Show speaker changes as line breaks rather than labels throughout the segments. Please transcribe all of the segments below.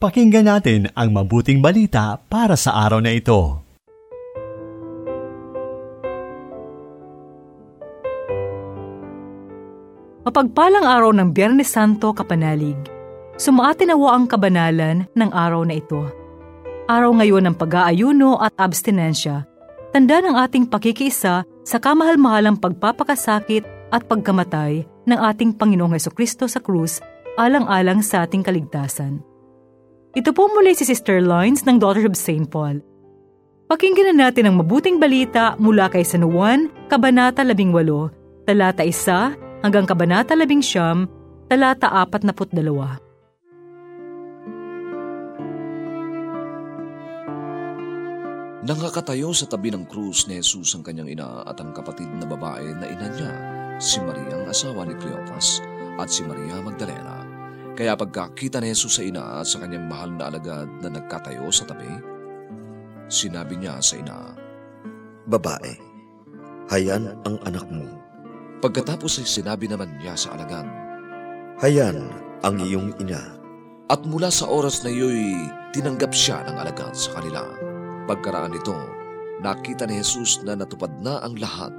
Pakinggan natin ang mabuting balita para sa araw na ito.
Mapagpalang araw ng Biyernes Santo, Kapanalig. Sumaatin nawa ang kabanalan ng araw na ito. Araw ngayon ng pag-aayuno at abstinensya. Tanda ng ating pakikiisa sa kamahal-mahalang pagpapakasakit at pagkamatay ng ating Panginoong Heso Kristo sa krus alang-alang sa ating kaligtasan. Ito po muli si Sister Lines ng Daughters of St. Paul. Pakinggan na natin ang mabuting balita mula kay San Juan, Kabanata 18, talata 1 hanggang Kabanata 11, talata 42.
Nangakatayo sa tabi ng krus ni Jesus ang kanyang ina at ang kapatid na babae na ina niya, si Maria ang asawa ni Cleopas at si Maria Magdalena. Kaya pagkakita ni Jesus sa ina at sa kanyang mahal na alagad na nagkatayo sa tabi, sinabi niya sa ina,
Babae, hayan ang anak mo.
Pagkatapos ay sinabi naman niya sa alagad,
Hayan ang iyong ina.
At mula sa oras na iyo'y tinanggap siya ng alagad sa kanila. Pagkaraan nito, nakita ni Jesus na natupad na ang lahat,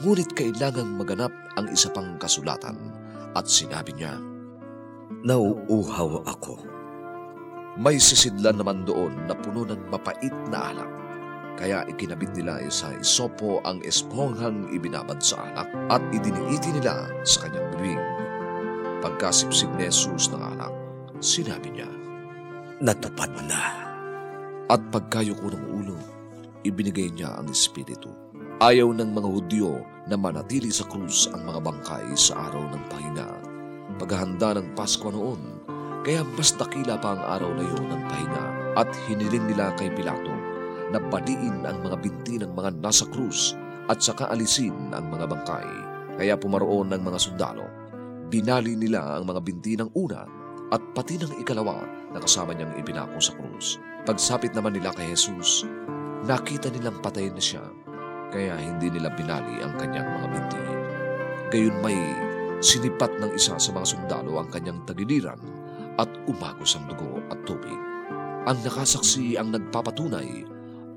ngunit kailangang maganap ang isa pang kasulatan at sinabi niya,
Nauuhaw ako.
May sisidlan naman doon na puno ng mapait na alak. Kaya ikinabit nila sa isopo ang esponghang ibinabad sa alak at idiniiti nila sa kanyang bibig. Pagkasipsip ni Jesus ng alak, sinabi niya,
Natupad na.
At pagkayuko ng ulo, ibinigay niya ang Espiritu. Ayaw ng mga Hudyo na manatili sa krus ang mga bangkay sa araw ng pahinga paghahanda ng Pasko noon, kaya mas dakila pa ang araw na yun ng pahinga at hiniling nila kay Pilato na badiin ang mga binti ng mga nasa krus at saka alisin ang mga bangkay. Kaya pumaroon ng mga sundalo. Binali nila ang mga binti ng una at pati ng ikalawa na kasama niyang ibinako sa krus. Pagsapit naman nila kay Jesus, nakita nilang patay na siya, kaya hindi nila binali ang kanyang mga binti. Gayon may Sinipat ng isa sa mga sundalo ang kanyang tagiliran at umagos ang dugo at tubig. Ang nakasaksi ang nagpapatunay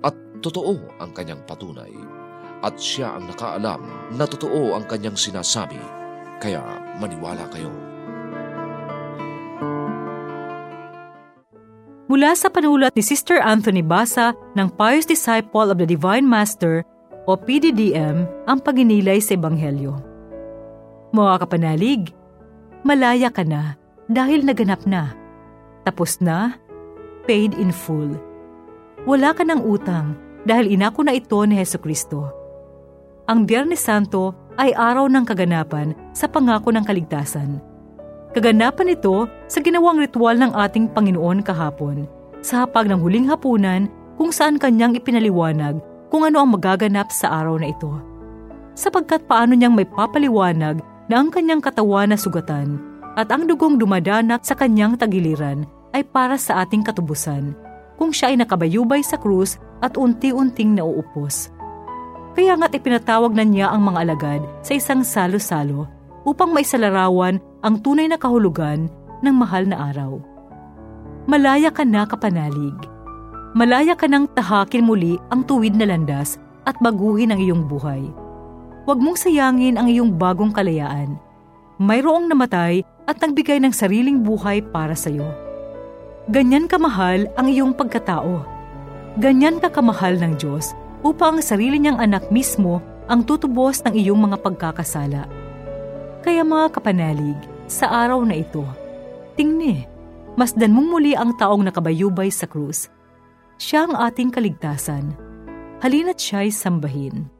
at totoo ang kanyang patunay. At siya ang nakaalam na totoo ang kanyang sinasabi, kaya maniwala kayo.
Mula sa panulat ni Sister Anthony Basa ng Pious Disciple of the Divine Master o PDDM ang paginilay sa Ebanghelyo. Mga kapanalig, malaya ka na dahil naganap na. Tapos na, paid in full. Wala ka ng utang dahil inako na ito ni Heso Kristo. Ang Biyernes Santo ay araw ng kaganapan sa pangako ng kaligtasan. Kaganapan ito sa ginawang ritual ng ating Panginoon kahapon sa hapag ng huling hapunan kung saan kanyang ipinaliwanag kung ano ang magaganap sa araw na ito. Sapagkat paano niyang may papaliwanag na ang kanyang katawan na sugatan at ang dugong dumadanat sa kanyang tagiliran ay para sa ating katubusan kung siya ay nakabayubay sa krus at unti-unting nauupos. Kaya nga't ipinatawag na niya ang mga alagad sa isang salo-salo upang maisalarawan ang tunay na kahulugan ng mahal na araw. Malaya ka na kapanalig. Malaya ka nang tahakin muli ang tuwid na landas at baguhin ang iyong buhay Huwag mong sayangin ang iyong bagong kalayaan. Mayroong namatay at nagbigay ng sariling buhay para sa iyo. Ganyan kamahal ang iyong pagkatao. Ganyan ka kamahal ng Diyos upang ang sarili niyang anak mismo ang tutubos ng iyong mga pagkakasala. Kaya mga kapanalig, sa araw na ito, tingni, masdan mong muli ang taong nakabayubay sa krus. Siya ang ating kaligtasan. Halina't siya'y sambahin.